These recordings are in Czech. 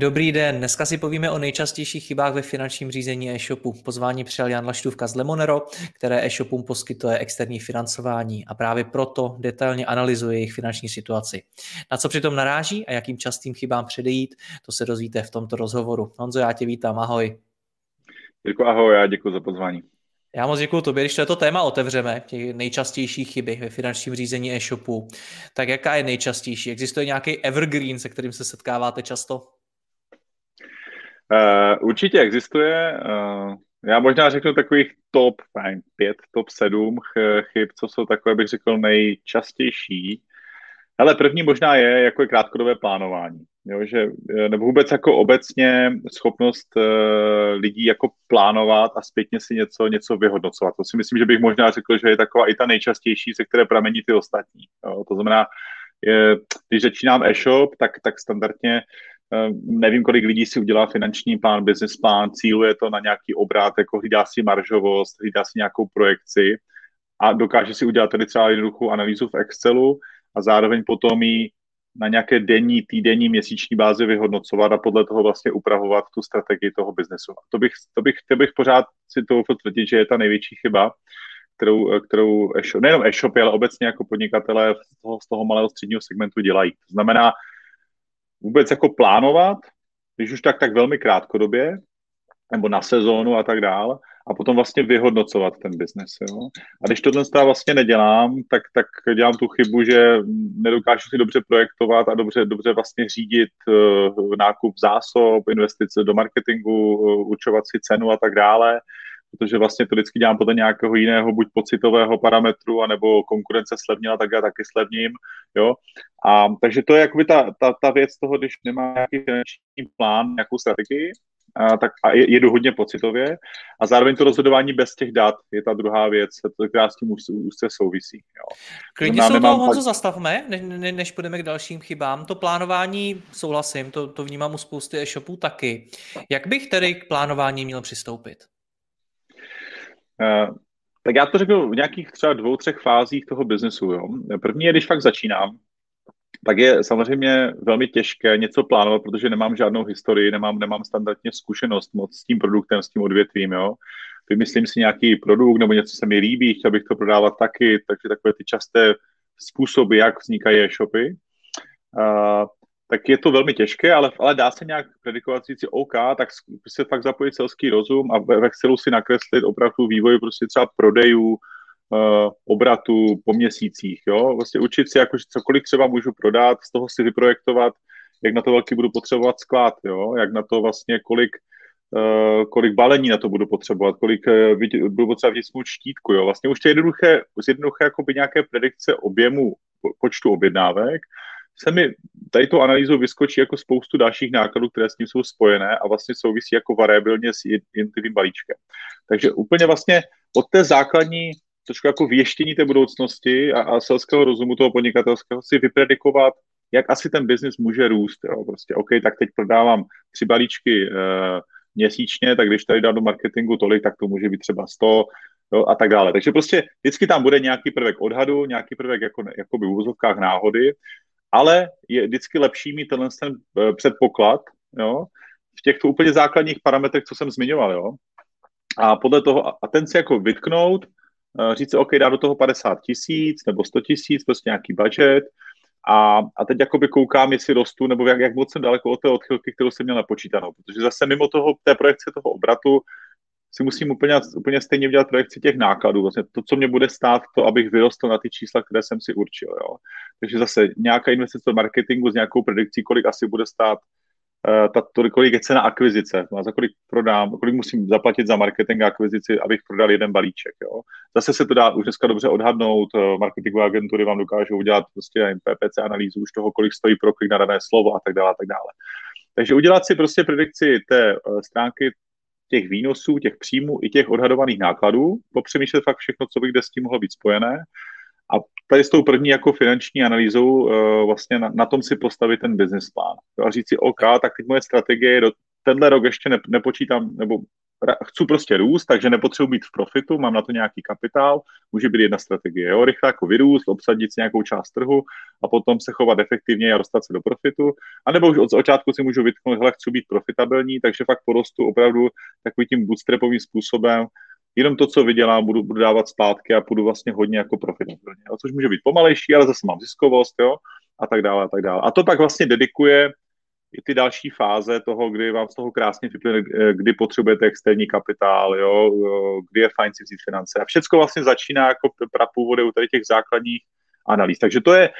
Dobrý den, dneska si povíme o nejčastějších chybách ve finančním řízení e-shopu. Pozvání přijal Jan Laštůvka z Lemonero, které e-shopům poskytuje externí financování a právě proto detailně analyzuje jejich finanční situaci. Na co přitom naráží a jakým častým chybám předejít, to se dozvíte v tomto rozhovoru. Honzo, já tě vítám, ahoj. Jirko, ahoj, já děkuji za pozvání. Já moc děkuji tobě, když toto téma otevřeme, těch nejčastější chyby ve finančním řízení e-shopu, tak jaká je nejčastější? Existuje nějaký evergreen, se kterým se setkáváte často? Uh, určitě existuje. Uh, já možná řeknu takových top fajn, pět, top sedm chyb, co jsou takové, bych řekl, nejčastější. Ale první možná je, jako je krátkodobé plánování. Jo, že, eh, nebo vůbec jako obecně schopnost uh, lidí jako plánovat a zpětně si něco, něco vyhodnocovat. To si myslím, že bych možná řekl, že je taková i ta nejčastější, se které pramení ty ostatní. Jo, to znamená, je, když začínám e-shop, tak, tak standardně nevím, kolik lidí si udělá finanční plán, business plán, cíluje to na nějaký obrat, jako hlídá si maržovost, hlídá si nějakou projekci a dokáže si udělat tady třeba jednoduchou analýzu v Excelu a zároveň potom ji na nějaké denní, týdenní, měsíční bázi vyhodnocovat a podle toho vlastně upravovat tu strategii toho biznesu. To bych, to bych, to bych pořád si to tvrdit, že je ta největší chyba, kterou, kterou e-shop, nejenom e-shopy, ale obecně jako podnikatelé z toho, z toho malého středního segmentu dělají. To znamená, vůbec jako plánovat, když už tak, tak velmi krátkodobě, nebo na sezónu a tak dál, a potom vlastně vyhodnocovat ten biznes. Jo? A když tohle vlastně nedělám, tak, tak dělám tu chybu, že nedokážu si dobře projektovat a dobře, dobře vlastně řídit uh, nákup zásob, investice do marketingu, uh, určovat si cenu a tak dále protože vlastně to vždycky dělám podle nějakého jiného, buď pocitového parametru, anebo konkurence slevnila, tak já taky slevním, jo. A, takže to je jakoby ta, ta, ta věc toho, když nemá nějaký finanční plán, nějakou strategii, a, tak a jedu hodně pocitově a zároveň to rozhodování bez těch dat je ta druhá věc, která s tím už, se souvisí. Jo. Klidně se toho Honzo tak... zastavme, ne, ne, než půjdeme k dalším chybám. To plánování, souhlasím, to, to vnímám u spousty e-shopů taky. Jak bych tedy k plánování měl přistoupit? Eh, tak já to řeknu v nějakých třeba dvou, třech fázích toho biznesu. Jo. První je, když fakt začínám, tak je samozřejmě velmi těžké něco plánovat, protože nemám žádnou historii, nemám, nemám standardně zkušenost moc s tím produktem, s tím odvětvím. Jo. Vymyslím si nějaký produkt nebo něco se mi líbí, chtěl bych to prodávat taky, takže takové ty časté způsoby, jak vznikají e-shopy. Uh, tak je to velmi těžké, ale, ale dá se nějak predikovat, říct si OK, tak se fakt zapojit selský rozum a ve Excelu si nakreslit opravdu vývoj prostě třeba prodejů, uh, obratu po měsících, jo, vlastně učit si, jako, cokoliv třeba můžu prodat, z toho si vyprojektovat, jak na to velký budu potřebovat sklad, jo, jak na to vlastně kolik, uh, kolik balení na to budu potřebovat, kolik uh, budu potřebovat vysnout štítku, jo, vlastně už to je jednoduché, jednoduché nějaké predikce objemu počtu objednávek, se mi tady tu analýzu vyskočí jako spoustu dalších nákladů, které s tím jsou spojené a vlastně souvisí jako variabilně s jednotlivým balíčkem. Takže úplně vlastně od té základní trošku jako věštění té budoucnosti a, a selského rozumu toho podnikatelského si vypredikovat, jak asi ten biznis může růst. Jo. Prostě, OK, tak teď prodávám tři balíčky e, měsíčně, tak když tady dám do marketingu tolik, tak to může být třeba 100 jo, a tak dále. Takže prostě vždycky tam bude nějaký prvek odhadu, nějaký prvek jako, jako by v úzovkách náhody, ale je vždycky lepší mít tenhle ten eh, předpoklad, jo, v těchto úplně základních parametrech, co jsem zmiňoval, jo. A podle toho, a ten si jako vytknout, eh, říct si, OK, dá do toho 50 tisíc nebo 100 tisíc, prostě nějaký budget, a, a teď jakoby koukám, jestli rostu, nebo jak, jak moc jsem daleko od té odchylky, kterou jsem měl napočítanou. Protože zase mimo toho, té projekce toho obratu, si musím úplně, úplně stejně udělat projekci těch nákladů. Vlastně to, co mě bude stát, to, abych vyrostl na ty čísla, které jsem si určil. Jo. Takže zase nějaká investice do marketingu s nějakou predikcí, kolik asi bude stát uh, ta, to, kolik je cena akvizice, no, za kolik prodám, kolik musím zaplatit za marketing a akvizici, abych prodal jeden balíček. Jo. Zase se to dá už dneska dobře odhadnout, uh, marketingové agentury vám dokážou udělat prostě PPC analýzu už toho, kolik stojí pro klik na dané slovo a tak dále a tak dále. Takže udělat si prostě predikci té uh, stránky těch výnosů, těch příjmů i těch odhadovaných nákladů, popřemýšlet fakt všechno, co by kde s tím mohlo být spojené a tady s tou první jako finanční analýzou uh, vlastně na, na tom si postavit ten business plán. A říct si, OK, tak teď moje strategie je do tenhle rok ještě ne, nepočítám, nebo chci prostě růst, takže nepotřebuji být v profitu, mám na to nějaký kapitál, může být jedna strategie, jo, rychle jako vyrůst, obsadit si nějakou část trhu a potom se chovat efektivně a dostat se do profitu, a nebo už od začátku si můžu vytknout, hele, chci být profitabilní, takže fakt porostu opravdu takovým tím bootstrapovým způsobem, jenom to, co vydělám, budu, budu dávat zpátky a půjdu vlastně hodně jako profitabilně, což může být pomalejší, ale zase mám ziskovost, jo, a tak dále, a tak dále. A to pak vlastně dedikuje i ty další fáze toho, kdy vám z toho krásně vyplyne, kdy potřebujete externí kapitál, jo, kdy je fajn si vzít finance. A všechno vlastně začíná jako prapůvody u tady těch základních analýz. Takže to je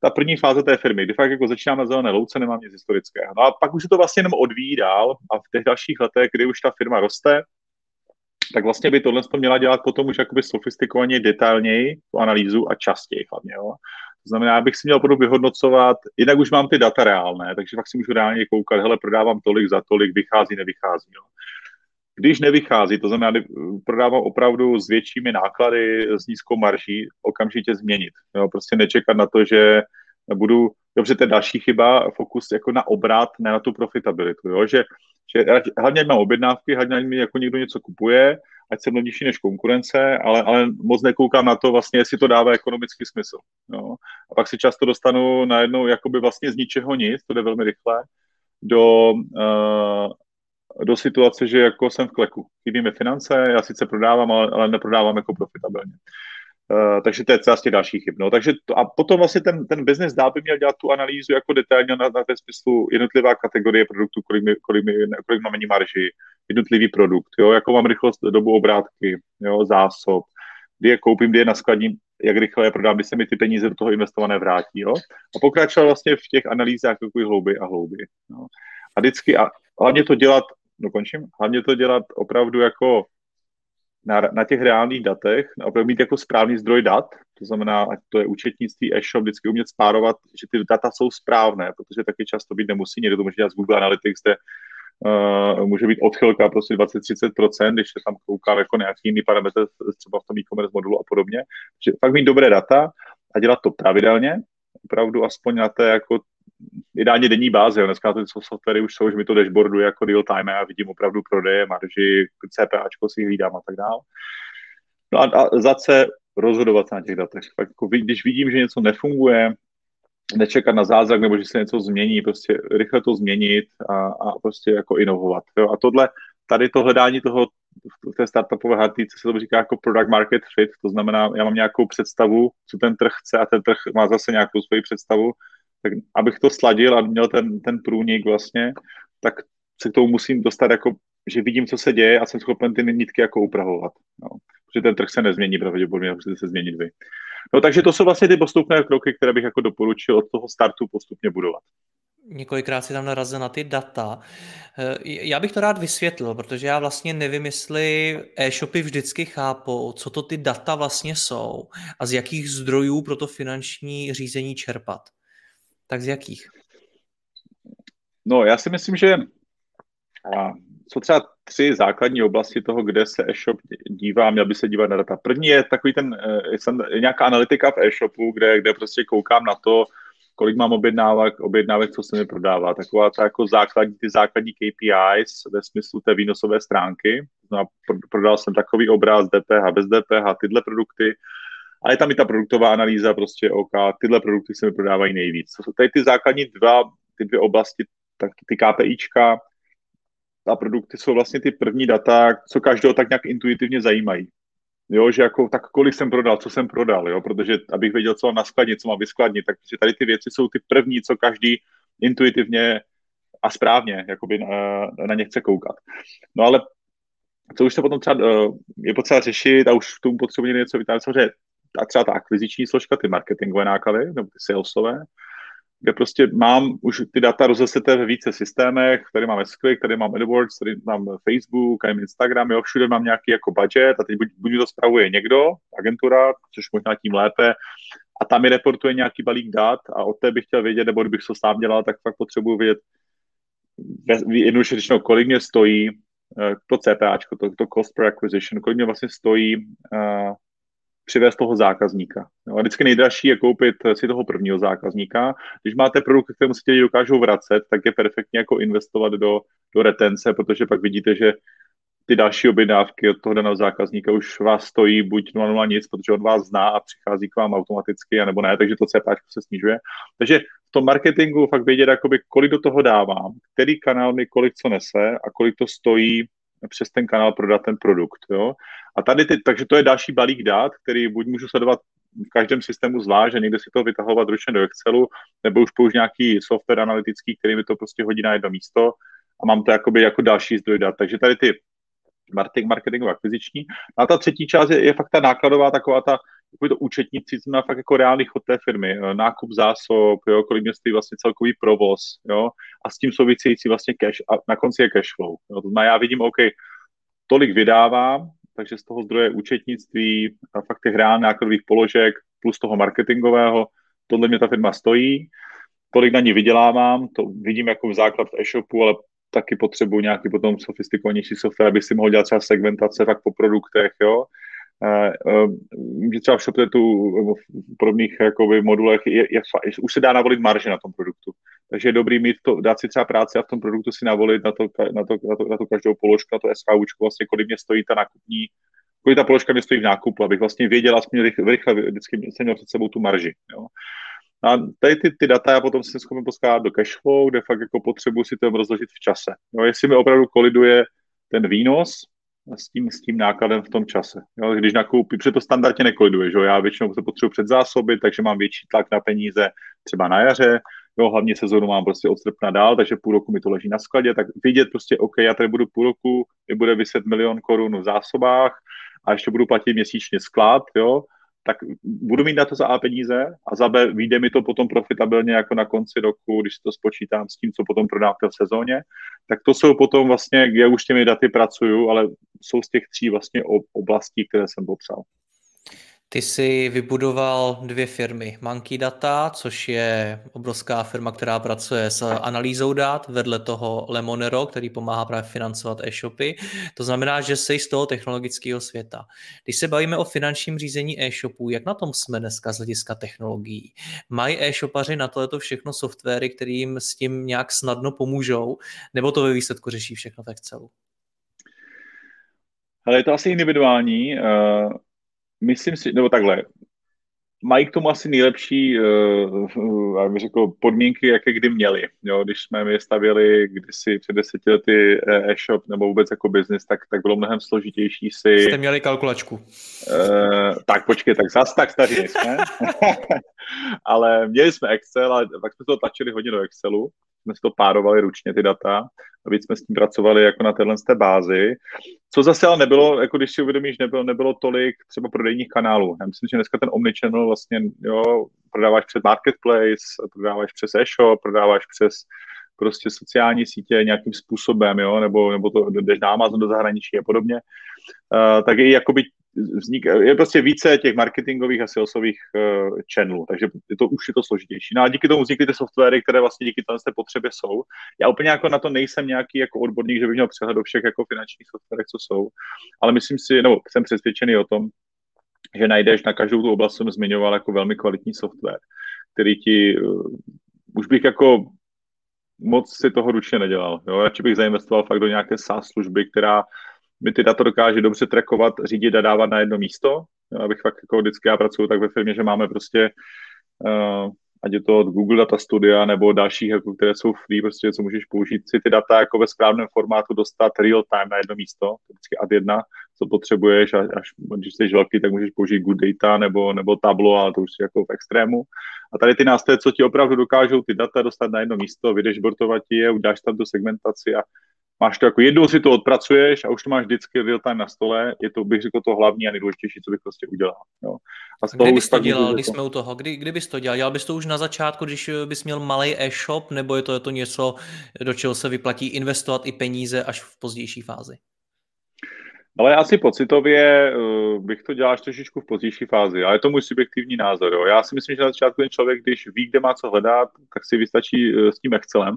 ta první fáze té firmy, kdy fakt jako začínám na zelené louce, nemám nic historického. No a pak už se to vlastně jenom odvíjí dál a v těch dalších letech, kdy už ta firma roste, tak vlastně by tohle měla dělat potom už jakoby sofistikovaně, detailněji tu analýzu a častěji hlavně. Jo. To znamená, abych si měl potom vyhodnocovat, jinak už mám ty data reálné, takže pak si můžu reálně koukat, hele, prodávám tolik za tolik, vychází, nevychází. Jo. Když nevychází, to znamená, prodávám opravdu s většími náklady, s nízkou marží, okamžitě změnit. Jo. Prostě nečekat na to, že budu, dobře, to je další chyba, fokus jako na obrat, ne na tu profitabilitu, jo, že že hlavně mám objednávky, hlavně mi jako někdo něco kupuje, ať jsem levnější než konkurence, ale, ale moc nekoukám na to vlastně, jestli to dává ekonomický smysl. Jo. A pak si často dostanu najednou jakoby vlastně z ničeho nic, to jde velmi rychle, do, uh, do situace, že jako jsem v kleku. Chybí mi finance, já sice prodávám, ale, ale neprodávám jako profitabilně. Uh, takže to je celá z těch dalších chyb. No. Takže to, a potom vlastně ten, ten business dál by měl dělat tu analýzu jako detailně na, na té smyslu jednotlivá kategorie produktů, kolik, mi, kolik, mi, kolik máme marži, jednotlivý produkt, jo, jakou mám rychlost dobu obrátky, jo, zásob, kdy je koupím, kdy je naskladním, jak rychle je prodám, kdy se mi ty peníze do toho investované vrátí. Jo? A pokračovat vlastně v těch analýzách takový hlouby a hlouby. Jo? A vždycky, a hlavně to dělat, dokončím, hlavně to dělat opravdu jako na, na těch reálných datech, a mít jako správný zdroj dat, to znamená, ať to je účetnictví, e-shop, vždycky umět spárovat, že ty data jsou správné, protože taky často být nemusí, někdo to může dělat z Google Analytics, kde uh, může být odchylka prostě 20-30%, když se tam kouká jako nějaký jiný parametr třeba v tom e-commerce modulu a podobně. Takže fakt mít dobré data a dělat to pravidelně, opravdu aspoň na té jako ideálně denní báze. Jo. Dneska ty softwary už jsou, že mi to dashboardu jako real time a vidím opravdu prodeje, marži, CPAčko si hlídám a tak dále. No a, a zase rozhodovat na těch datech. Tak jako, když vidím, že něco nefunguje, nečekat na zázrak nebo že se něco změní, prostě rychle to změnit a, a prostě jako inovovat. Jo. A tohle, tady to hledání toho v té startupové hardíce se to říká jako product market fit, to znamená, já mám nějakou představu, co ten trh chce a ten trh má zase nějakou svoji představu tak abych to sladil a měl ten, ten průnik vlastně, tak se k tomu musím dostat jako, že vidím, co se děje a jsem schopen ty nitky jako upravovat. No. Protože ten trh se nezmění pravděpodobně, musíte se změnit vy. No takže to jsou vlastně ty postupné kroky, které bych jako doporučil od toho startu postupně budovat. Několikrát si tam narazil na ty data. Eh, já bych to rád vysvětlil, protože já vlastně nevím, jestli e-shopy vždycky chápou, co to ty data vlastně jsou a z jakých zdrojů pro to finanční řízení čerpat. Tak z jakých? No, já si myslím, že jsou třeba tři základní oblasti toho, kde se e-shop dívá, měl by se dívat na data. První je takový ten, je nějaká analytika v e-shopu, kde, kde prostě koukám na to, kolik mám objednávek, objednávek, co se mi prodává. Taková ta jako základní, ty základní KPIs ve smyslu té výnosové stránky. No prodal jsem takový obraz DPH, bez DPH, tyhle produkty, ale je tam i ta produktová analýza, prostě OK, tyhle produkty se mi prodávají nejvíc. To jsou tady ty základní dva, ty dvě oblasti, tak ty KPIčka a produkty jsou vlastně ty první data, co každého tak nějak intuitivně zajímají. Jo, že jako tak kolik jsem prodal, co jsem prodal, jo, protože abych věděl, co mám na co mám vyskladnit, tak protože tady ty věci jsou ty první, co každý intuitivně a správně jakoby na, na ně chce koukat. No ale co už se potom třeba eh, je potřeba řešit a už k tomu potřebuje něco vytáhnout, samozřejmě a třeba ta akviziční složka, ty marketingové náklady, nebo ty salesové, kde prostě mám už ty data rozeseté ve více systémech, tady mám Sklik, tady mám AdWords, tady mám Facebook, tady mám Instagram, jo, všude mám nějaký jako budget a teď buď, buď to spravuje někdo, agentura, což možná tím lépe, a tam mi reportuje nějaký balík dat a od té bych chtěl vědět, nebo kdybych to sám dělal, tak fakt potřebuji vědět jednoduše řečeno, kolik mě stojí uh, to CPAčko, to, to cost per acquisition, kolik mě vlastně stojí uh, přivést toho zákazníka. No, a vždycky nejdražší je koupit si toho prvního zákazníka. Když máte produkt, kterému si lidi dokážou vracet, tak je perfektně jako investovat do, do retence, protože pak vidíte, že ty další objednávky od toho daného zákazníka už vás stojí buď 0,0 nic, protože on vás zná a přichází k vám automaticky, anebo ne, takže to CPA se snižuje. Takže v tom marketingu fakt vědět, jakoby, kolik do toho dávám, který kanál mi kolik co nese a kolik to stojí přes ten kanál prodat ten produkt. Jo? A tady, ty, takže to je další balík dát, který buď můžu sledovat v každém systému zvlášť a někde si to vytahovat ručně do Excelu, nebo už použít nějaký software analytický, který mi to prostě hodí na jedno místo a mám to jakoby jako další zdroj dat. Takže tady ty marketing, marketingová akviziční. A ta třetí část je, je fakt ta nákladová, taková ta takový to účetnictví, znamená fakt jako reálný chod té firmy, nákup zásob, jo, kolik mě stojí vlastně celkový provoz, jo, a s tím související vlastně cash, a na konci je cash flow. Jo, to znamená, já vidím, OK, tolik vydávám, takže z toho zdroje účetnictví, a fakt těch reálných nákladových položek plus toho marketingového, tohle mě ta firma stojí, tolik na ní vydělávám, to vidím jako v základ v e-shopu, ale taky potřebuji nějaký potom sofistikovanější software, abych si mohl dělat třeba segmentace fakt po produktech, jo. Že třeba v ShopTetu v podobných jakoby, modulech je, je, už se dá navolit marže na tom produktu. Takže je dobrý mít to, dát si třeba práci a v tom produktu si navolit na to, na to, na to, na to každou položku, na to SKUčko, vlastně kolik mě stojí ta nákupní, kolik ta položka mě stojí v nákupu, abych vlastně věděl, aspoň rychle, rychle vždycky jsem měl před sebou tu marži. Jo. A tady ty, ty data já potom si schopen poskládat do cashflow, kde fakt jako potřebuji si to rozložit v čase. Jo, jestli mi opravdu koliduje ten výnos s tím, s tím nákladem v tom čase. Jo, když nakoupím, protože to standardně nekoliduje, že jo? já většinou se potřebuji předzásobit, takže mám větší tlak na peníze třeba na jaře, jo, hlavně sezónu mám prostě od srpna dál, takže půl roku mi to leží na skladě, tak vidět prostě, OK, já tady budu půl roku, mi bude vyset milion korun v zásobách a ještě budu platit měsíčně sklad, jo, tak budu mít na to za A peníze a za B vyjde mi to potom profitabilně jako na konci roku, když to spočítám s tím, co potom prodám v sezóně, tak to jsou potom vlastně, já už těmi daty pracuju, ale jsou z těch tří vlastně oblastí, které jsem popsal. Ty jsi vybudoval dvě firmy. Monkey Data, což je obrovská firma, která pracuje s analýzou dat, vedle toho Lemonero, který pomáhá právě financovat e-shopy. To znamená, že jsi z toho technologického světa. Když se bavíme o finančním řízení e-shopů, jak na tom jsme dneska z hlediska technologií? Mají e-shopaři na tohleto všechno softwary, kterým s tím nějak snadno pomůžou, nebo to ve výsledku řeší všechno v Excelu? Ale je to asi individuální. Myslím si, nebo takhle, mají k tomu asi nejlepší, uh, uh, řekl, podmínky, jaké kdy měli. Jo, když jsme my stavěli kdysi před deseti lety e-shop nebo vůbec jako biznis, tak, tak bylo mnohem složitější si... Jste měli kalkulačku. Uh, tak počkej, tak zase tak staří jsme. Ale měli jsme Excel a tak jsme to tlačili hodně do Excelu jsme si to párovali ručně, ty data, a víc jsme s tím pracovali jako na téhle té bázi. Co zase ale nebylo, jako když si uvědomíš, nebylo, nebylo tolik třeba prodejních kanálů. Já myslím, že dneska ten omnichannel vlastně, jo, prodáváš přes marketplace, prodáváš přes e-shop, prodáváš přes prostě sociální sítě nějakým způsobem, jo, nebo, nebo to jdeš na Amazon do zahraničí a podobně, uh, tak i jakoby vznik, je prostě více těch marketingových a salesových uh, channelů, takže je to, už je to složitější. No a díky tomu vznikly ty softwary, které vlastně díky té potřebě jsou. Já úplně jako na to nejsem nějaký jako odborník, že bych měl přehled o všech jako finančních softwarech, co jsou, ale myslím si, nebo jsem přesvědčený o tom, že najdeš na každou tu oblast, jsem zmiňoval, jako velmi kvalitní software, který ti, uh, už bych jako moc si toho ručně nedělal. Jo? Radši bych zainvestoval fakt do nějaké SaaS služby, která mi ty data dokáže dobře trackovat, řídit a dávat na jedno místo. Jo? Abych fakt jako vždycky já pracuji tak ve firmě, že máme prostě uh, ať je to od Google Data Studia nebo dalších, jako, které jsou free, prostě co můžeš použít si ty data jako ve správném formátu dostat real time na jedno místo, vždycky ad jedna, co potřebuješ, až, až když jsi velký, tak můžeš použít Good Data nebo, nebo Tableau, ale to už je jako v extrému. A tady ty nástroje, co ti opravdu dokážou ty data dostat na jedno místo, vydešbortovat ti je, uděláš tam tu segmentaci a máš to jako jednou si to odpracuješ a už to máš vždycky real time na stole, je to, bych řekl, to hlavní a nejdůležitější, co bych prostě udělal. Jo. A z toho Kdy bys to dělal, když jsme u toho? Kdy, kdy bys to dělal? Dělal bys to už na začátku, když bys měl malý e-shop, nebo je to, je to něco, do čeho se vyplatí investovat i peníze až v pozdější fázi? Ale asi pocitově uh, bych to dělal až trošičku v pozdější fázi, ale je to můj subjektivní názor. Jo. Já si myslím, že na začátku ten člověk, když ví, kde má co hledat, tak si vystačí uh, s tím Excelem,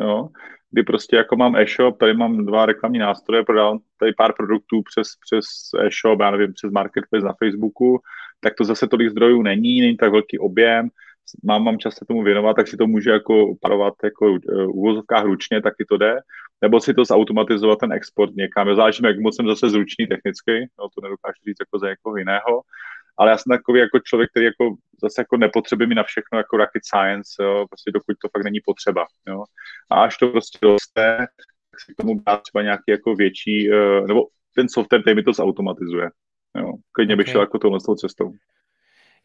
jo, kdy prostě jako mám e-shop, tady mám dva reklamní nástroje, prodávám tady pár produktů přes, přes e-shop, já nevím, přes marketplace na Facebooku, tak to zase tolik zdrojů není, není tak velký objem, mám, mám čas se tomu věnovat, tak si to může jako parovat jako uh, uvozovkách ručně, taky to jde, nebo si to zautomatizovat ten export někam. Záleží, jak moc jsem zase zručný technicky, no, to nedokážu říct jako za někoho jiného, ale já jsem takový jako člověk, který jako zase jako nepotřebuje mi na všechno jako rocket science, jo, prostě dokud to fakt není potřeba, jo. A až to prostě roste, tak si k tomu dá třeba nějaký jako větší, uh, nebo ten software, který mi to zautomatizuje. Jo. Klidně okay. bych šel jako tohle cestou.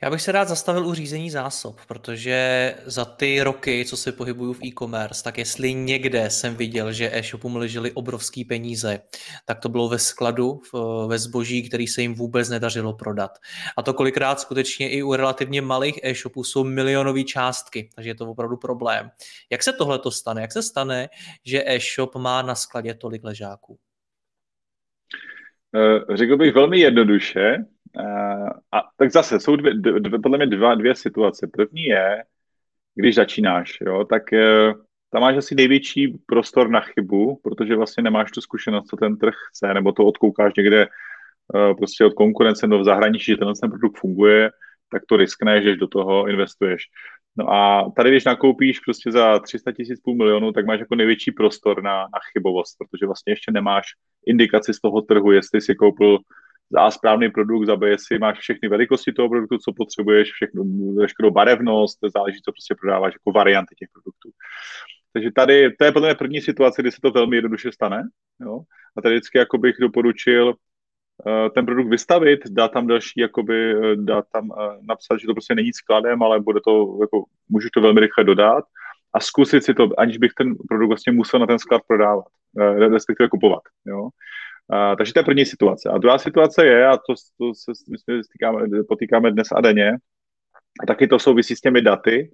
Já bych se rád zastavil u řízení zásob, protože za ty roky, co se pohybuju v e-commerce, tak jestli někde jsem viděl, že e-shopům ležely obrovský peníze, tak to bylo ve skladu, ve zboží, který se jim vůbec nedařilo prodat. A to kolikrát skutečně i u relativně malých e-shopů jsou milionové částky, takže je to opravdu problém. Jak se tohle to stane? Jak se stane, že e-shop má na skladě tolik ležáků? Eh, řekl bych velmi jednoduše, a tak zase jsou dvě, dvě, podle mě dva, dvě situace. První je, když začínáš, jo, tak uh, tam máš asi největší prostor na chybu, protože vlastně nemáš tu zkušenost, co ten trh chce, nebo to odkoukáš někde uh, prostě od konkurence nebo v zahraničí, že tenhle ten produkt funguje, tak to riskneš, že do toho investuješ. No a tady, když nakoupíš prostě za 300 tisíc půl milionu, tak máš jako největší prostor na, na chybovost, protože vlastně ještě nemáš indikaci z toho trhu, jestli si koupil za správný produkt, za B si máš všechny velikosti toho produktu, co potřebuješ, všechno, veškerou barevnost, záleží, co prostě prodáváš jako varianty těch produktů. Takže tady, to je podle mě první situace, kdy se to velmi jednoduše stane. Jo? A tady vždycky jako bych doporučil uh, ten produkt vystavit, dát tam další, jakoby, uh, dát tam uh, napsat, že to prostě není skladem, ale bude to, jako, můžeš to velmi rychle dodat a zkusit si to, aniž bych ten produkt vlastně musel na ten sklad prodávat, respektive kupovat. Jo? Takže to je první situace. A druhá situace je, a to, to se my stýkáme, potýkáme dnes a denně, a taky to souvisí s těmi daty,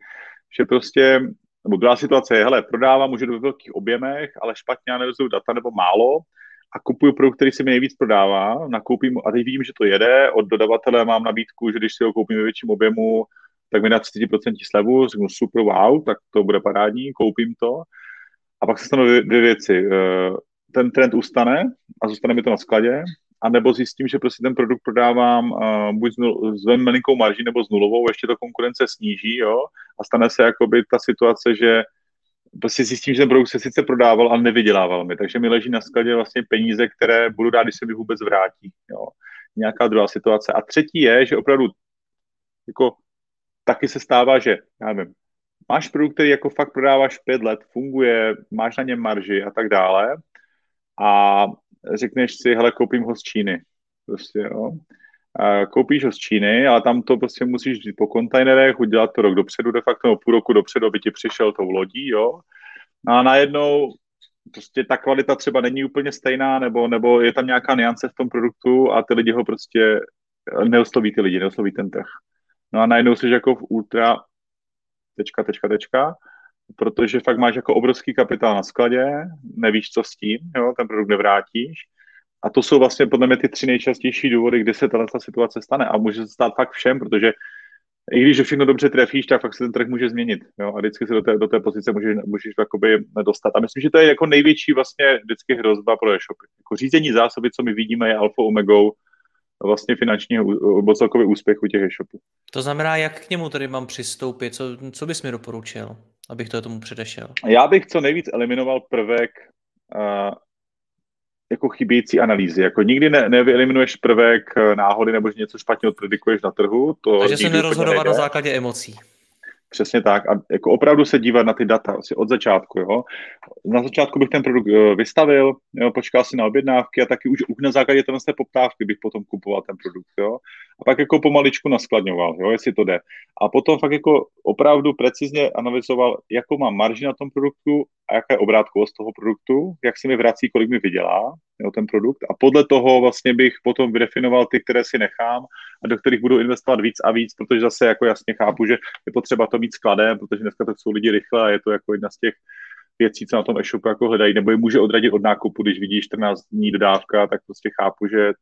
že prostě, nebo druhá situace je, hele, prodávám, do ve velkých objemech, ale špatně analyzuju data nebo málo a kupuju produkt, který se mi nejvíc prodává, nakoupím a teď vidím, že to jede, od dodavatele mám nabídku, že když si ho koupím ve větším objemu, tak mi dá 30% slevu, řeknu super, wow, tak to bude parádní, koupím to. A pak se stanou dvě věci ten trend ustane a zůstane mi to na skladě, a nebo zjistím, že prostě ten produkt prodávám uh, buď s, velmi malinkou marží nebo s nulovou, ještě to konkurence sníží, jo, a stane se jakoby ta situace, že prostě zjistím, že ten produkt se sice prodával, ale nevydělával mi, takže mi leží na skladě vlastně peníze, které budu rád, když se mi vůbec vrátí, jo. Nějaká druhá situace. A třetí je, že opravdu jako taky se stává, že, já nevím, máš produkt, který jako fakt prodáváš pět let, funguje, máš na něm marži a tak dále, a řekneš si, hele, koupím ho z Číny. Prostě, jo. Koupíš ho z Číny, ale tam to prostě musíš jít po kontajnerech, udělat to rok dopředu, de facto, nebo půl roku dopředu, aby ti přišel tou lodí, jo. No a najednou prostě ta kvalita třeba není úplně stejná, nebo, nebo je tam nějaká niance v tom produktu a ty lidi ho prostě neosloví ty lidi, neosloví ten trh. No a najednou jsi jako v ultra tečka, tečka, tečka protože fakt máš jako obrovský kapitál na skladě, nevíš, co s tím, jo, ten produkt nevrátíš. A to jsou vlastně podle mě ty tři nejčastější důvody, kdy se tato situace stane. A může se stát fakt všem, protože i když všechno dobře trefíš, tak fakt se ten trh může změnit. Jo? A vždycky se do té, do té pozice můžeš, můžeš jakoby dostat. A myslím, že to je jako největší vlastně vždycky hrozba pro e-shopy. Jako řízení zásoby, co my vidíme, je alfa omegou vlastně finančního nebo celkově úspěchu těch e-shopů. To znamená, jak k němu tedy mám přistoupit? Co, co bys mi doporučil, abych to tomu předešel? Já bych co nejvíc eliminoval prvek uh, jako chybějící analýzy. Jako nikdy ne, nevyeliminuješ prvek náhody nebo že něco špatně odpredikuješ na trhu. To Takže se nerozhodovat na základě emocí. Přesně tak. A jako opravdu se dívat na ty data asi od začátku. Jo. Na začátku bych ten produkt eh, vystavil, jo, počkal si na objednávky a taky už, už na základě té poptávky bych potom kupoval ten produkt. Jo. A pak jako pomaličku naskladňoval, jo, jestli to jde. A potom fakt jako opravdu precizně analyzoval, jakou mám marži na tom produktu a jaká je obrátkovost toho produktu, jak se mi vrací, kolik mi vydělá jo, ten produkt. A podle toho vlastně bych potom vydefinoval ty, které si nechám a do kterých budu investovat víc a víc, protože zase jako jasně chápu, že je potřeba to mít skladem, protože dneska to jsou lidi rychle a je to jako jedna z těch věcí, co na tom e-shopu jako hledají, nebo je může odradit od nákupu, když vidíš 14 dní dodávka, tak prostě chápu, že e,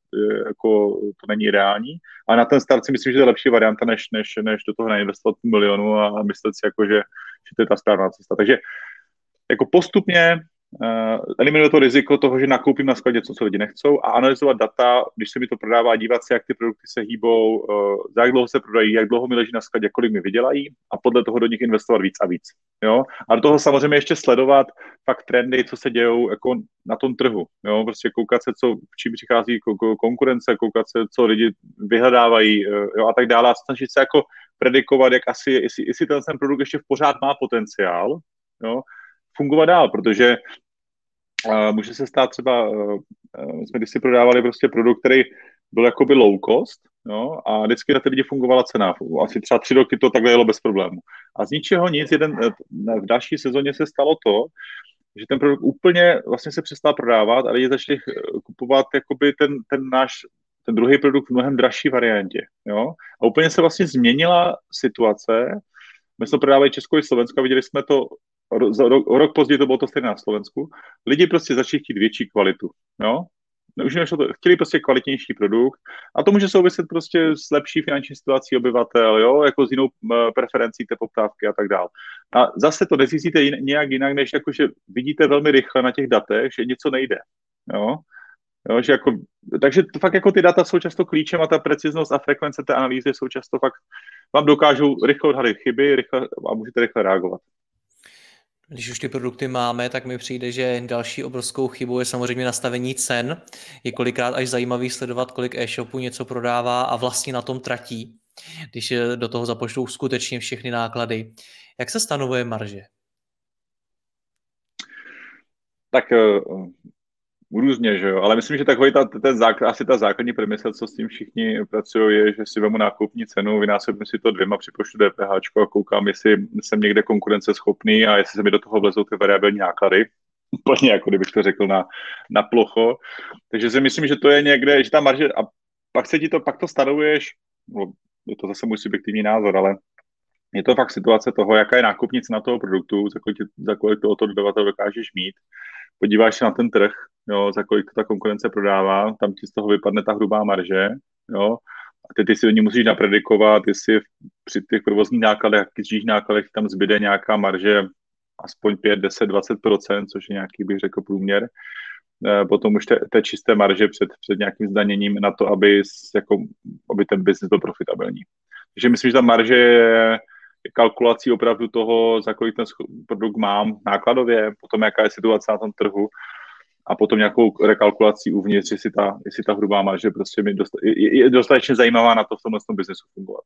jako to není reální. A na ten start si myslím, že to je lepší varianta, než, než, než do toho nainvestovat milionu a myslet si, jako, že, že to je ta správná cesta. Takže jako postupně eliminuje to riziko toho, že nakoupím na skladě něco, co lidi nechcou a analyzovat data, když se mi to prodává, dívat se, jak ty produkty se hýbou, uh, za jak dlouho se prodají, jak dlouho mi leží na skladě, kolik mi vydělají a podle toho do nich investovat víc a víc. Jo? A do toho samozřejmě ještě sledovat fakt trendy, co se dějou jako na tom trhu. Jo? Prostě koukat se, co, čím přichází konkurence, koukat se, co lidi vyhledávají uh, jo? a tak dále a snažit se jako predikovat, jak asi, jestli, jestli ten, ten produkt ještě pořád má potenciál, jo? Fungovat dál, protože uh, může se stát třeba, uh, my jsme si prodávali prostě produkt, který byl jakoby low cost, jo, a vždycky na ty lidi fungovala cena. Asi třeba tři roky to takhle jelo bez problému. A z ničeho nic, jeden, v další sezóně se stalo to, že ten produkt úplně vlastně se přestal prodávat a lidi začali kupovat jakoby ten, ten náš ten druhý produkt v mnohem dražší variantě. Jo? A úplně se vlastně změnila situace. My jsme prodávali Česko i Slovensko a viděli jsme to za rok, rok později to bylo to stejné na Slovensku, lidi prostě začali chtít větší kvalitu, jo? Už to, chtěli prostě kvalitnější produkt a to může souviset prostě s lepší finanční situací obyvatel, jo, jako s jinou preferencí té poptávky a tak dále. A zase to nezjistíte nějak jinak, než jako, že vidíte velmi rychle na těch datech, že něco nejde, jo. Jo, že jako, takže to fakt jako ty data jsou často klíčem a ta preciznost a frekvence té analýzy jsou často fakt, vám dokážou rychle odhalit chyby rychle, a můžete rychle reagovat. Když už ty produkty máme, tak mi přijde, že další obrovskou chybou je samozřejmě nastavení cen. Je kolikrát až zajímavý sledovat, kolik e-shopů něco prodává a vlastně na tom tratí, když do toho započtou skutečně všechny náklady. Jak se stanovuje marže? Tak eh, různě, že jo, ale myslím, že takový ta, ten základ, asi ta základní premisa, co s tím všichni pracují, je, že si vemu nákupní cenu, vynásobím si to dvěma, připočtu DPH a koukám, jestli jsem někde konkurenceschopný a jestli se mi do toho vlezou ty variabilní náklady. Úplně jako kdybych to řekl na, na plocho. Takže si myslím, že to je někde, že ta marže, a pak se ti to, pak to stanovuješ, no, je to zase můj subjektivní názor, ale je to fakt situace toho, jaká je nákupní cena toho produktu, za kolik, za kolik to, to dodavatel dokážeš mít podíváš se na ten trh, jo, za kolik ta konkurence prodává, tam ti z toho vypadne ta hrubá marže, jo, a ty, ty si do ní musíš napredikovat, jestli při těch provozních nákladech, jakých nákladech tam zbyde nějaká marže aspoň 5, 10, 20% což je nějaký, bych řekl, průměr. E, potom už té, té čisté marže před, před nějakým zdaněním na to, aby, jako, aby ten biznis byl profitabilní. Takže myslím, že ta marže je kalkulací opravdu toho, za kolik ten produkt mám nákladově, potom jaká je situace na tom trhu a potom nějakou rekalkulací uvnitř, jestli ta, jestli ta hrubá marže prostě mi dosta, je, je dostatečně zajímavá na to v tomhle tom biznesu fungovat.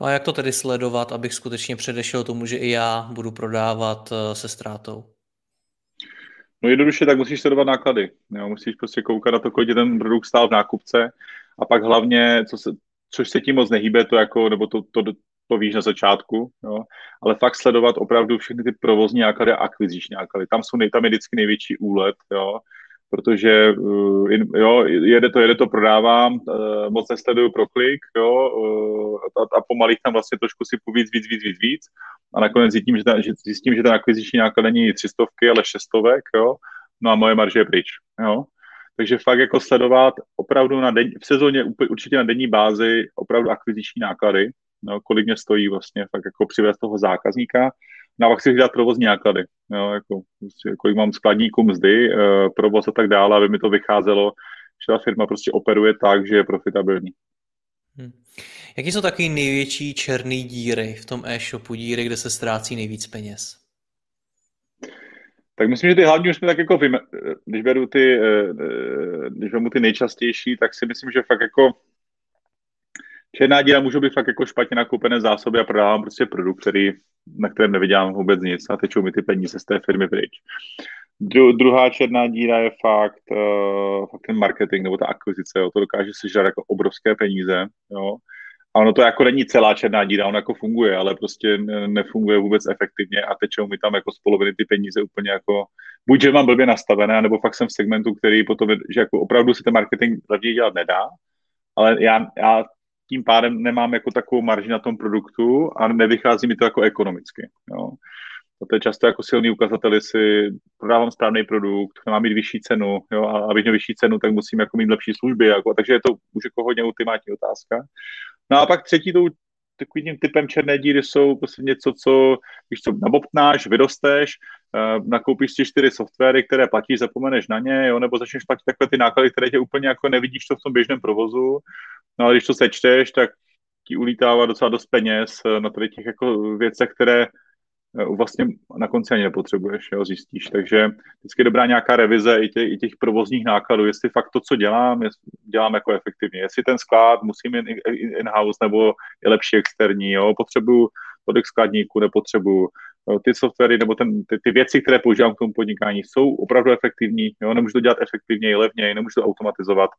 No a jak to tedy sledovat, abych skutečně předešel tomu, že i já budu prodávat eh, se ztrátou? No jednoduše tak musíš sledovat náklady. Jo? Musíš prostě koukat na to, kolik ten produkt stál v nákupce a pak hlavně, co se, což se tím moc nehýbe, to jako, nebo to, to, to víš na začátku, jo, ale fakt sledovat opravdu všechny ty provozní náklady a akviziční náklady. Tam, jsou, tam je vždycky největší úlet, jo, protože uh, jo, jede to, jede to, prodávám, uh, moc nesleduju pro klik, jo, uh, a, a pomalých tam vlastně trošku si víc, víc, víc, víc, víc. A nakonec zjistím, že ten, že, zjistím, že ten akviziční náklad není třistovky, ale šestovek, jo, no a moje marže je pryč, jo. Takže fakt jako sledovat opravdu na den, v sezóně určitě na denní bázi opravdu akviziční náklady, no, kolik mě stojí vlastně fakt jako přivést toho zákazníka. No a pak si dát provozní náklady, jo, jako, prostě, kolik mám skladníků mzdy, uh, provoz a tak dále, aby mi to vycházelo, že ta firma prostě operuje tak, že je profitabilní. Hmm. Jaký jsou taky největší černé díry v tom e-shopu, díry, kde se ztrácí nejvíc peněz? Tak myslím, že ty hlavní už jsme tak jako, víme, když beru ty, eh, eh, když beru ty nejčastější, tak si myslím, že fakt jako černá díra můžu být fakt jako špatně nakoupené zásoby a prodávám prostě produkt, který, na kterém nevydělám vůbec nic a tečou mi ty peníze z té firmy pryč. Dru, druhá černá díra je fakt, uh, fakt ten marketing nebo ta akvizice, jo. to dokáže sežrat jako obrovské peníze, jo. A ono to jako není celá černá díra, on jako funguje, ale prostě nefunguje vůbec efektivně a tečou mi tam jako z poloviny ty peníze úplně jako, buď že mám blbě nastavené, nebo fakt jsem v segmentu, který potom, že jako opravdu se ten marketing levně dělat nedá, ale já, já tím pádem nemám jako takovou marži na tom produktu a nevychází mi to jako ekonomicky. Jo. A to je často jako silný ukazatel, jestli prodávám správný produkt, mám mít vyšší cenu, jo, a abych měl vyšší cenu, tak musím jako mít lepší služby, jako, takže je to už jako hodně ultimátní otázka. No a pak třetí tou takovým typem černé díry jsou prostě něco, co, když co nabobtnáš, vyrosteš, uh, nakoupíš si čtyři softwary, které platíš, zapomeneš na ně, jo, nebo začneš platit takové ty náklady, které tě úplně jako nevidíš to v tom běžném provozu, no ale když to sečteš, tak ti ulítává docela dost peněz eh, na tady těch jako věcech, které Eh, vlastně na konci ani nepotřebuješ, jo, zjistíš. Takže vždycky je dobrá nějaká revize i těch, i těch provozních nákladů, jestli fakt to, co dělám, dělám jako efektivně. Jestli ten sklad musím in-house nebo je lepší externí, jo, potřebuju tolik skladníků, nepotřebuju ty softwary nebo ten, ty, ty věci, které používám k tomu podnikání, jsou opravdu efektivní, jo, nemůžu to dělat efektivněji, levněji, nemůžu to automatizovat,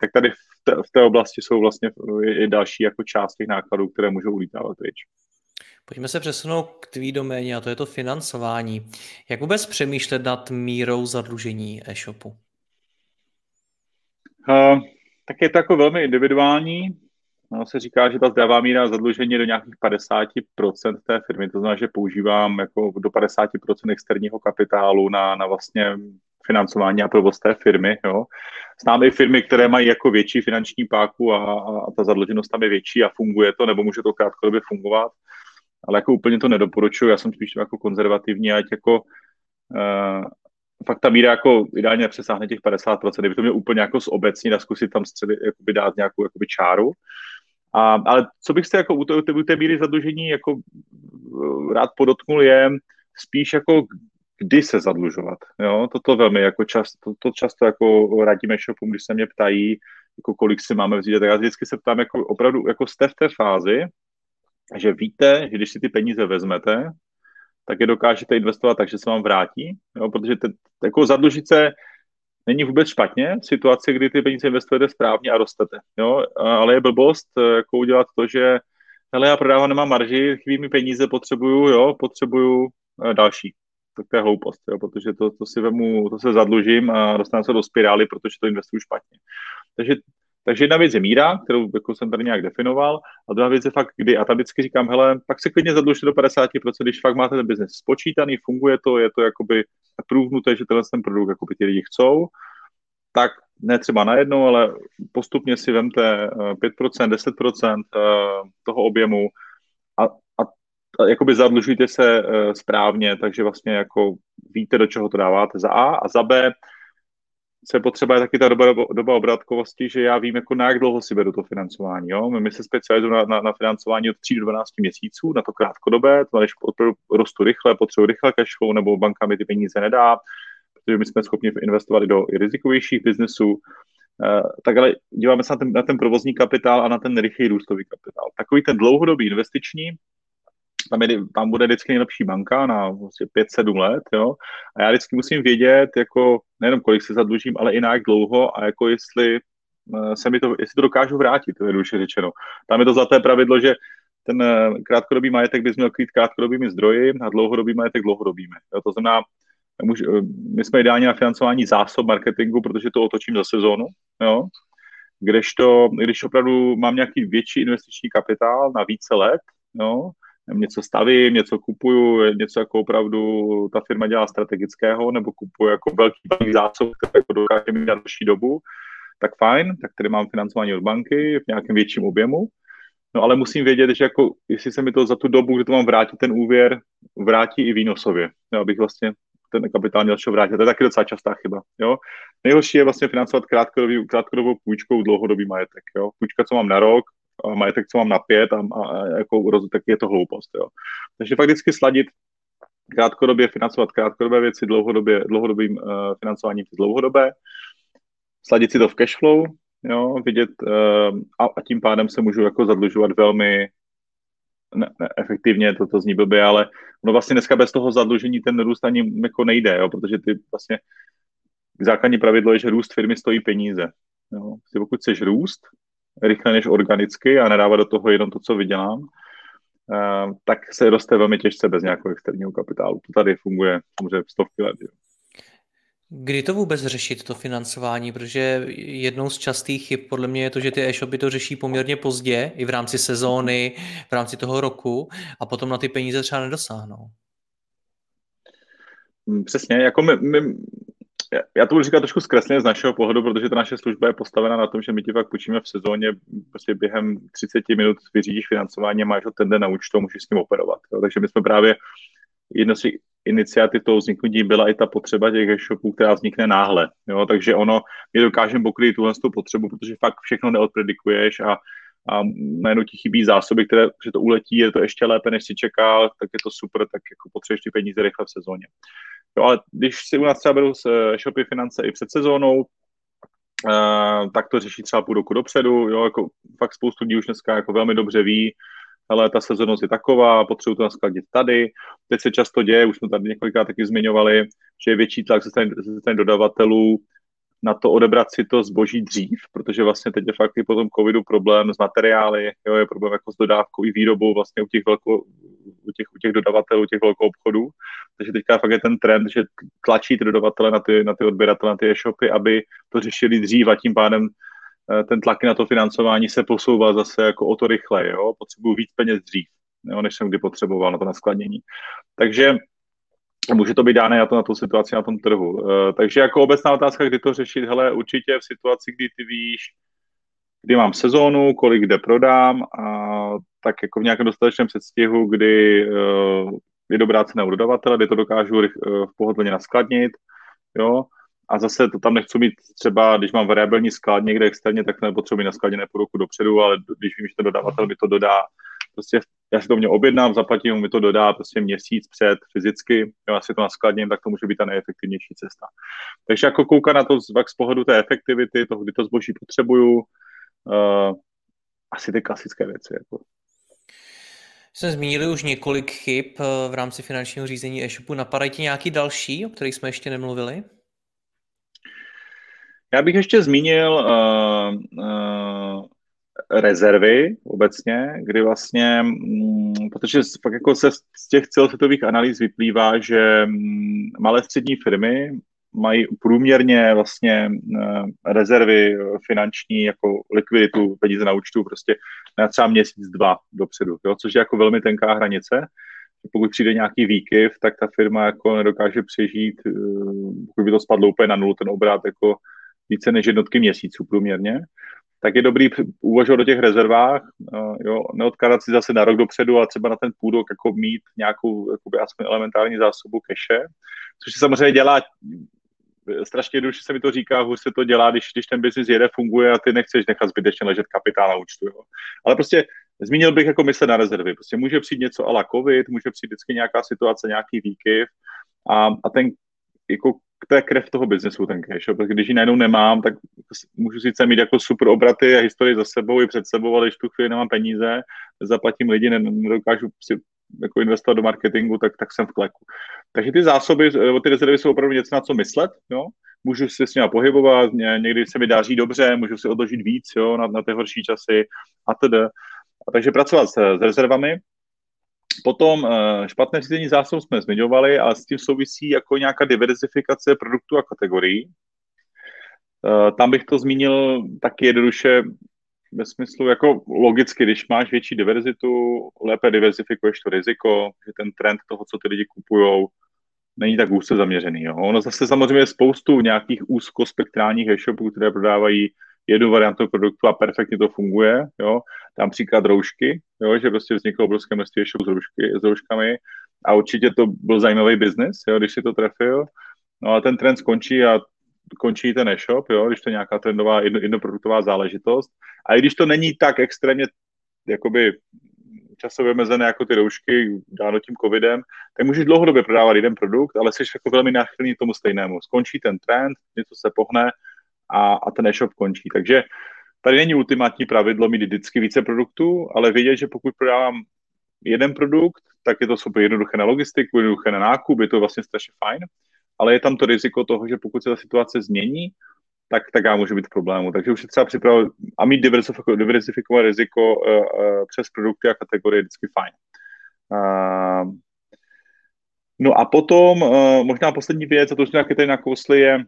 tak tady v té, v té oblasti jsou vlastně i další jako část těch nákladů, které můžou ulítávat pryč. Pojďme se přesunout k tvý doméně a to je to financování. Jak vůbec přemýšlet nad mírou zadlužení e-shopu? Uh, tak je to jako velmi individuální. No, se říká, že ta zdravá míra zadlužení je do nějakých 50% té firmy, to znamená, že používám jako do 50% externího kapitálu na, na vlastně financování a provoz té firmy. Jo. Známe i firmy, které mají jako větší finanční páku a, a ta zadluženost tam je větší a funguje to, nebo může to krátkodobě fungovat ale jako úplně to nedoporučuji, já jsem spíš jako konzervativní, ať jako uh, fakt ta míra jako ideálně nepřesáhne těch 50%, kdyby to měl úplně jako z obecní a zkusit tam středy, jakoby dát nějakou jakoby čáru. A, ale co bych se jako u, té, u té míry zadlužení jako uh, rád podotknul je spíš jako kdy se zadlužovat. Jo? Toto velmi jako často, to, to často jako radíme shopům, když se mě ptají, jako kolik si máme vzít, tak já vždycky se ptám jako opravdu, jako jste v té fázi, že víte, že když si ty peníze vezmete, tak je dokážete investovat tak, že se vám vrátí, jo, protože te, jako zadlužit se není vůbec špatně v situaci, kdy ty peníze investujete správně a rostete, jo, ale je blbost eh, jako udělat to, že hele, já prodávám, nemám marži, chybí mi peníze, potřebuju, jo, potřebuju eh, další. Tak to je hloupost, jo, protože to, to si vemu, to se zadlužím a dostanu se do spirály, protože to investuju špatně. Takže takže jedna věc je míra, kterou jako jsem tady nějak definoval, a druhá věc je fakt kdy. A tam vždycky říkám, hele, pak se klidně zadlužte do 50%, když fakt máte ten biznes spočítaný, funguje to, je to jakoby průvnuté, že tenhle ten produkt jakoby ti lidi chcou, tak ne třeba najednou, ale postupně si vemte 5%, eh, 10% eh, toho objemu a, a, a jakoby zadlužujte se eh, správně, takže vlastně jako víte, do čeho to dáváte za A a za B, co je potřeba, je taky ta doba, doba obratkovosti, že já vím, jako na jak dlouho si beru to financování. Jo? My se specializujeme na, na, na, financování od 3 do 12 měsíců, na to krátkodobé, to když rostu rychle, potřebuji rychle cashflow, nebo banka mi ty peníze nedá, protože my jsme schopni investovat do i rizikovějších biznesů. Uh, tak ale díváme se na ten, na ten provozní kapitál a na ten rychlý růstový kapitál. Takový ten dlouhodobý investiční, tam, je, tam bude vždycky nejlepší banka na vlastně 5-7 let, jo, a já vždycky musím vědět, jako nejenom kolik se zadlužím, ale i na jak dlouho a jako jestli eh, se mi to, jestli to dokážu vrátit, to je duše řečeno. Tam je to zlaté pravidlo, že ten eh, krátkodobý majetek bys měl krýt krátkodobými zdroji a dlouhodobý majetek dlouhodobými. Jo, to znamená, eh, my jsme ideálně na financování zásob marketingu, protože to otočím za sezónu, jo, kdežto, když opravdu mám nějaký větší investiční kapitál na více let, jo, něco stavím, něco kupuju, něco jako opravdu ta firma dělá strategického, nebo kupuju jako velký bank zásob, které jako dokáže mít na další dobu, tak fajn, tak tady mám financování od banky v nějakém větším objemu, No ale musím vědět, že jako, jestli se mi to za tu dobu, kdy to mám vrátit, ten úvěr vrátí i výnosově, jo, abych vlastně ten kapitál měl vrátit. To je taky docela častá chyba. Jo. Nejhorší je vlastně financovat krátkodobou půjčkou dlouhodobý majetek. Jo. Půjčka, co mám na rok, majetek, co mám na pět a, a, jako tak je to hloupost. Jo. Takže fakt vždycky sladit krátkodobě financovat krátkodobé věci, dlouhodobě, dlouhodobým uh, financováním přes dlouhodobé, sladit si to v cashflow, jo, vidět uh, a, a tím pádem se můžu jako zadlužovat velmi ne, ne, efektivně, to, to zní blbě, ale no vlastně dneska bez toho zadlužení ten růst ani jako nejde, jo, protože ty vlastně základní pravidlo je, že růst firmy stojí peníze. Jo. Pokud chceš růst, rychle než organicky a nedávat do toho jenom to, co vydělám, uh, tak se roste velmi těžce bez nějakého externího kapitálu. To tady funguje samozřejmě stovky let. Jo. Kdy to vůbec řešit, to financování? Protože jednou z častých chyb podle mě je to, že ty e-shopy to řeší poměrně pozdě, i v rámci sezóny, v rámci toho roku a potom na ty peníze třeba nedosáhnou. Mm, přesně, jako my, my já to budu říkat trošku zkresně z našeho pohledu, protože ta naše služba je postavena na tom, že my ti pak půjčíme v sezóně, prostě během 30 minut vyřídíš financování a máš ho ten den na účtu a můžeš s ním operovat. Jo. Takže my jsme právě jedno z iniciativ toho vzniknutí byla i ta potřeba těch e-shopů, která vznikne náhle. Jo? Takže ono, my dokážeme pokryt tuhle tu potřebu, protože fakt všechno neodpredikuješ a, a najednou ti chybí zásoby, které, že to uletí, je to ještě lépe, než si čekal, tak je to super, tak jako potřebuješ ty peníze rychle v sezóně. Jo, ale když si u nás třeba berou z shopy finance i před sezónou, Uh, tak to řeší třeba půl roku dopředu, jo, jako fakt spoustu lidí už dneska jako velmi dobře ví, ale ta sezónnost je taková, potřebuji to naskladit tady. Teď se často děje, už jsme tady několikrát taky zmiňovali, že je větší tlak ze strany, ze strany dodavatelů na to odebrat si to zboží dřív, protože vlastně teď je fakt i po tom covidu problém s materiály, jo, je problém jako s dodávkou i výrobou vlastně u těch, velko, u těch, u těch dodavatelů, těch velkou obchodů. Takže teďka fakt je ten trend, že tlačí ty dodavatele na ty, na ty odběratele, na ty e-shopy, aby to řešili dřív a tím pádem Eh, ten tlak na to financování se posouvá zase jako o to rychle, jo, potřebuju víc peněz dřív, jo, než jsem kdy potřeboval na to naskladnění. Takže může to být dáno na to na tu situaci na tom trhu. Uh, takže jako obecná otázka, kdy to řešit, hele, určitě v situaci, kdy ty víš, kdy mám sezónu, kolik kde prodám, a tak jako v nějakém dostatečném předstihu, kdy uh, je dobrá cena u dodavatele, kdy to dokážu uh, v pohodlně naskladnit, jo, a zase to tam nechci mít třeba, když mám variabilní sklad někde externě, tak to nepotřebuji mít naskladěné po roku dopředu, ale když vím, že ten dodavatel mi to dodá, prostě já si to mě objednám, zaplatím, mi to dodá prostě měsíc před fyzicky, já si to naskladním, tak to může být ta nejefektivnější cesta. Takže jako koukat na to z, z pohledu té efektivity, toho, kdy to zboží potřebuju, uh, asi ty klasické věci. Jako. Jsme zmínili už několik chyb eh, v rámci finančního řízení e-shopu. Napadají ti nějaký další, o kterých jsme ještě nemluvili? Já bych ještě zmínil uh, uh, rezervy obecně, kdy vlastně, um, protože fakt jako se z těch celosvětových analýz vyplývá, že um, malé střední firmy mají průměrně vlastně uh, rezervy finanční, jako likviditu, peníze na účtu, prostě na třeba měsíc, dva dopředu, jo, což je jako velmi tenká hranice. Pokud přijde nějaký výkyv, tak ta firma jako nedokáže přežít, pokud by to spadlo úplně na nulu, ten obrat jako více než jednotky měsíců průměrně, tak je dobrý uvažovat o těch rezervách, jo, neodkládat si zase na rok dopředu, ale třeba na ten půdok jako mít nějakou jakoby aspoň elementární zásobu keše, což se samozřejmě dělá strašně jednoduše se mi to říká, hůř se to dělá, když, když ten biznis jede, funguje a ty nechceš nechat zbytečně ležet kapitál na účtu. Jo. Ale prostě zmínil bych jako myslet na rezervy. Prostě může přijít něco ala covid, může přijít vždycky nějaká situace, nějaký výkyv a, a ten jako to je krev toho biznesu, ten cash. Protože když ji najednou nemám, tak můžu sice mít jako super obraty a historii za sebou i před sebou, ale když tu chvíli nemám peníze, zaplatím lidi, nedokážu si jako investovat do marketingu, tak, tak jsem v kleku. Takže ty zásoby, ty rezervy jsou opravdu něco na co myslet, jo? můžu si s nimi pohybovat, někdy se mi daří dobře, můžu si odložit víc jo, na, na ty horší časy a tedy. Takže pracovat s, s rezervami, Potom eh, špatné řízení zásob jsme zmiňovali, ale s tím souvisí jako nějaká diversifikace produktů a kategorií. Eh, tam bych to zmínil taky jednoduše ve smyslu jako logicky, když máš větší diverzitu, lépe diversifikuješ to riziko, že ten trend toho, co ty lidi kupují, není tak úzce zaměřený. Jo. Ono zase samozřejmě je spoustu nějakých úzkospektrálních e-shopů, které prodávají jednu variantu produktu a perfektně to funguje. Jo. Tam příklad roušky, jo, že prostě vzniklo obrovské množství s, s rouškami a určitě to byl zajímavý biznis, když si to trefil. No a ten trend skončí a končí ten e-shop, jo, když to je nějaká trendová jedno, jednoproduktová záležitost. A i když to není tak extrémně jakoby časově omezené jako ty roušky dáno tím covidem, tak můžeš dlouhodobě prodávat jeden produkt, ale jsi jako velmi náchylný tomu stejnému. Skončí ten trend, něco se pohne a, a ten e-shop končí. Takže tady není ultimátní pravidlo mít vždycky více produktů, ale vědět, že pokud prodávám jeden produkt, tak je to super jednoduché na logistiku, jednoduché na nákup, je to vlastně strašně fajn, ale je tam to riziko toho, že pokud se ta situace změní, tak, tak já můžu být v problému. Takže už je třeba připravit a mít diversifikovat riziko uh, uh, přes produkty a kategorie je vždycky fajn. Uh, no a potom uh, možná poslední věc, a to už nějaké tady nakousli, je,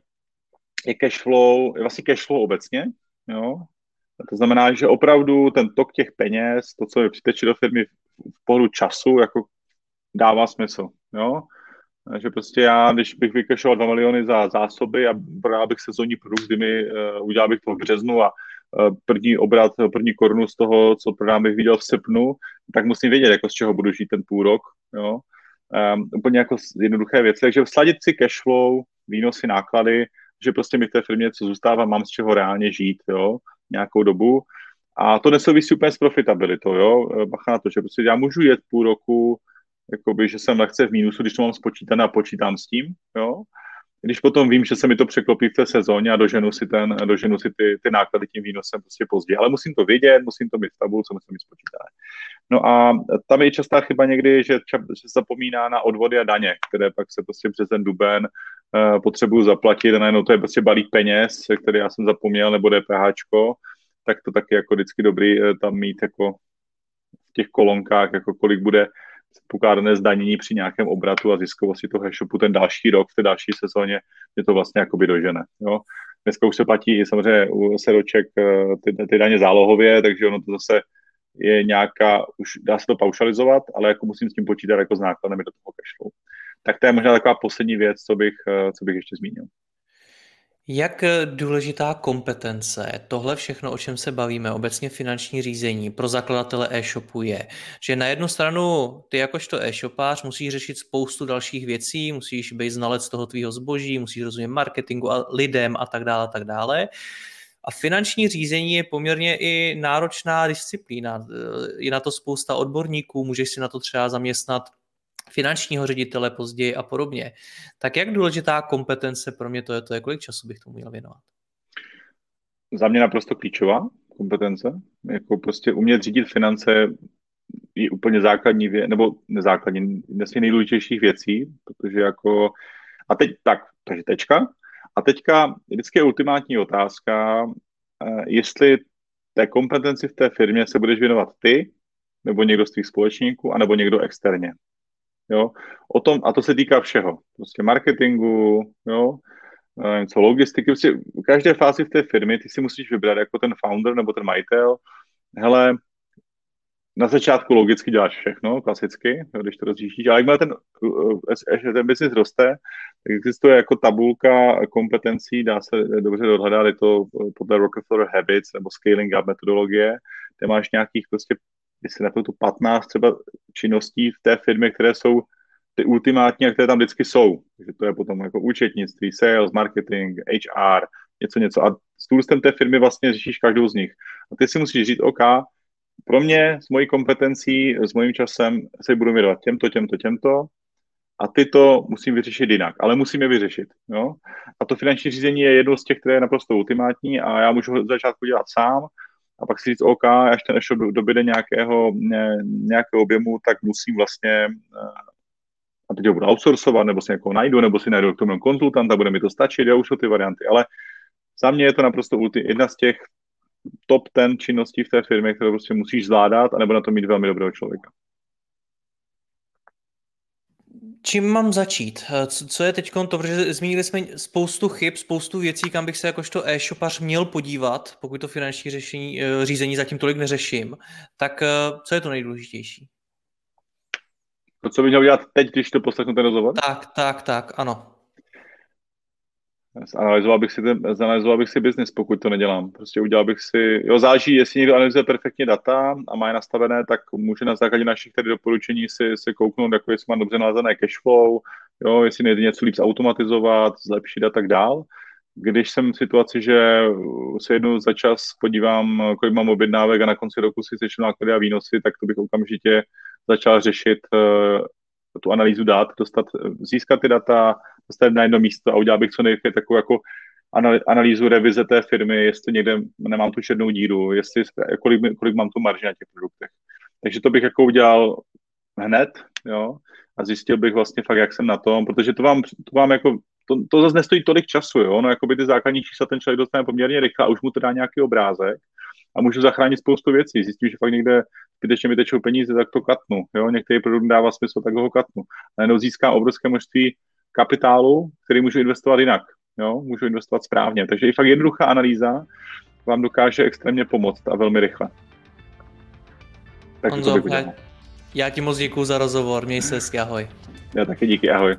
je cash flow, je vlastně cash flow obecně. Jo? To znamená, že opravdu ten tok těch peněz, to, co je přiteče do firmy v pohledu času, jako dává smysl. Jo? že prostě já, když bych vykešoval 2 miliony za zásoby a prodal bych sezónní produkt, kdy mi uh, udělal bych to v březnu a uh, první obrat, první korunu z toho, co prodám, bych viděl v srpnu, tak musím vědět, jako z čeho budu žít ten půl rok. Jo? Um, úplně jako jednoduché věci. Takže sladit si cash flow, výnosy, náklady, že prostě mi v té firmě, co zůstává, mám z čeho reálně žít, jo, nějakou dobu. A to nesouvisí úplně s profitabilitou, jo. Bacha na to, že prostě já můžu jet půl roku, jakoby, že jsem lehce v mínusu, když to mám spočítané a počítám s tím, jo. Když potom vím, že se mi to překlopí v té sezóně a doženu si, ten, doženu si ty, ty náklady tím výnosem prostě později. Ale musím to vědět, musím to mít v tabulce, musím mít spočítané. No a tam je častá chyba někdy, že, že se zapomíná na odvody a daně, které pak se prostě přes ten duben potřebuju zaplatit a najednou to je prostě balík peněz, který já jsem zapomněl, nebo DPHčko, tak to taky jako vždycky dobrý uh, tam mít jako v těch kolonkách, jako kolik bude předpokládané zdanění při nějakém obratu a ziskovosti toho e-shopu ten další rok, v té další sezóně, je to vlastně jakoby dožene. Jo? Dneska už se platí i samozřejmě u seroček eh, ty, ty daně zálohově, takže ono to zase je nějaká, už dá se to paušalizovat, ale jako musím s tím počítat jako s nákladem do toho cashflow. Tak to je možná taková poslední věc, co bych, eh, co bych ještě zmínil. Jak eh, důležitá kompetence, tohle všechno, o čem se bavíme, obecně finanční řízení pro zakladatele e-shopu je, že na jednu stranu ty jakožto e-shopář musíš řešit spoustu dalších věcí, musíš být znalec toho tvýho zboží, musíš rozumět marketingu a lidem a tak dále, a tak dále. A finanční řízení je poměrně i náročná disciplína. Eh, je na to spousta odborníků, můžeš si na to třeba zaměstnat finančního ředitele později a podobně. Tak jak důležitá kompetence pro mě to je, to je kolik času bych tomu měl věnovat? Za mě naprosto klíčová kompetence. Jako prostě umět řídit finance je úplně základní věc, nebo nezákladní, nesmí nejdůležitějších věcí, protože jako, a teď tak, takže tečka. A teďka vždycky je ultimátní otázka, eh, jestli té kompetenci v té firmě se budeš věnovat ty, nebo někdo z tvých společníků, anebo někdo externě. Jo? O tom, a to se týká všeho. Prostě marketingu, jo? co logistiky. Prostě v každé fázi v té firmy ty si musíš vybrat jako ten founder nebo ten majitel. Hele, na začátku logicky děláš všechno, klasicky, když to rozříšíš, ale jakmile ten, ten business roste, tak existuje jako tabulka kompetencí, dá se dobře dohledat, je to podle Rockefeller Habits nebo Scaling Up metodologie, kde máš nějakých prostě jestli na to 15 třeba činností v té firmě, které jsou ty ultimátní a které tam vždycky jsou. Takže to je potom jako účetnictví, sales, marketing, HR, něco, něco. A s růstem té firmy vlastně řešíš každou z nich. A ty si musíš říct, OK, pro mě s mojí kompetencí, s mojím časem se budu věnovat těmto, těmto, těmto a ty to musím vyřešit jinak, ale musím je vyřešit. Jo? A to finanční řízení je jedno z těch, které je naprosto ultimátní a já můžu ho začátku dělat sám, a pak si říct, OK, až ten e-shop dobyde nějakého, nějakého objemu, tak musím vlastně eh, a teď ho budu outsourcovat, nebo si někoho najdu, nebo si najdu k tomu konzultanta, bude mi to stačit, já už jsou ty varianty, ale za mě je to naprosto jedna z těch top ten činností v té firmě, kterou prostě musíš zvládat, anebo na to mít velmi dobrého člověka. Čím mám začít? Eh, co je teď to, protože zmínili jsme spoustu chyb, spoustu věcí, kam bych se jakožto e-shopař měl podívat, pokud to finanční řešení, eh, řízení zatím tolik neřeším. Tak eh, co je to nejdůležitější? To, co bych měl dělat teď, když to poslechnu ten rozhovor? Tak, tak, tak, ano. Zanalizoval bych si, ten, zanalizoval bych si business, pokud to nedělám. Prostě udělal bych si, jo, záleží, jestli někdo analyzuje perfektně data a má je nastavené, tak může na základě našich tady doporučení si, si kouknout, jako jestli má dobře nalazené flow, jo, jestli nejde něco líp zautomatizovat, zlepšit a tak dál. Když jsem v situaci, že se jednou za čas podívám, kolik mám objednávek a na konci roku si sečtu náklady a výnosy, tak to bych okamžitě začal řešit uh, tu analýzu dat, dostat, získat ty data, dostat na jedno místo a udělal bych co nejrychleji takovou jako analýzu revize té firmy, jestli někde nemám tu černou díru, jestli, kolik, kolik mám tu marži na těch produktech. Takže to bych jako udělal hned, jo, a zjistil bych vlastně fakt, jak jsem na tom, protože to vám, to vám jako, to, to zase nestojí tolik času, jo, no jako by ty základní čísla ten člověk dostane poměrně rychle a už mu to dá nějaký obrázek a můžu zachránit spoustu věcí. Zjistím, že fakt někde zbytečně mi tečou peníze, tak to katnu, jo, některý produkt dává smysl, tak ho katnu. Najednou získám obrovské množství kapitálu, který můžu investovat jinak, jo, můžu investovat správně. Takže i fakt jednoduchá analýza vám dokáže extrémně pomoct a velmi rychle. Tak Honzo, já ti moc děkuji za rozhovor, měj se hezky, ahoj. Já taky díky, ahoj.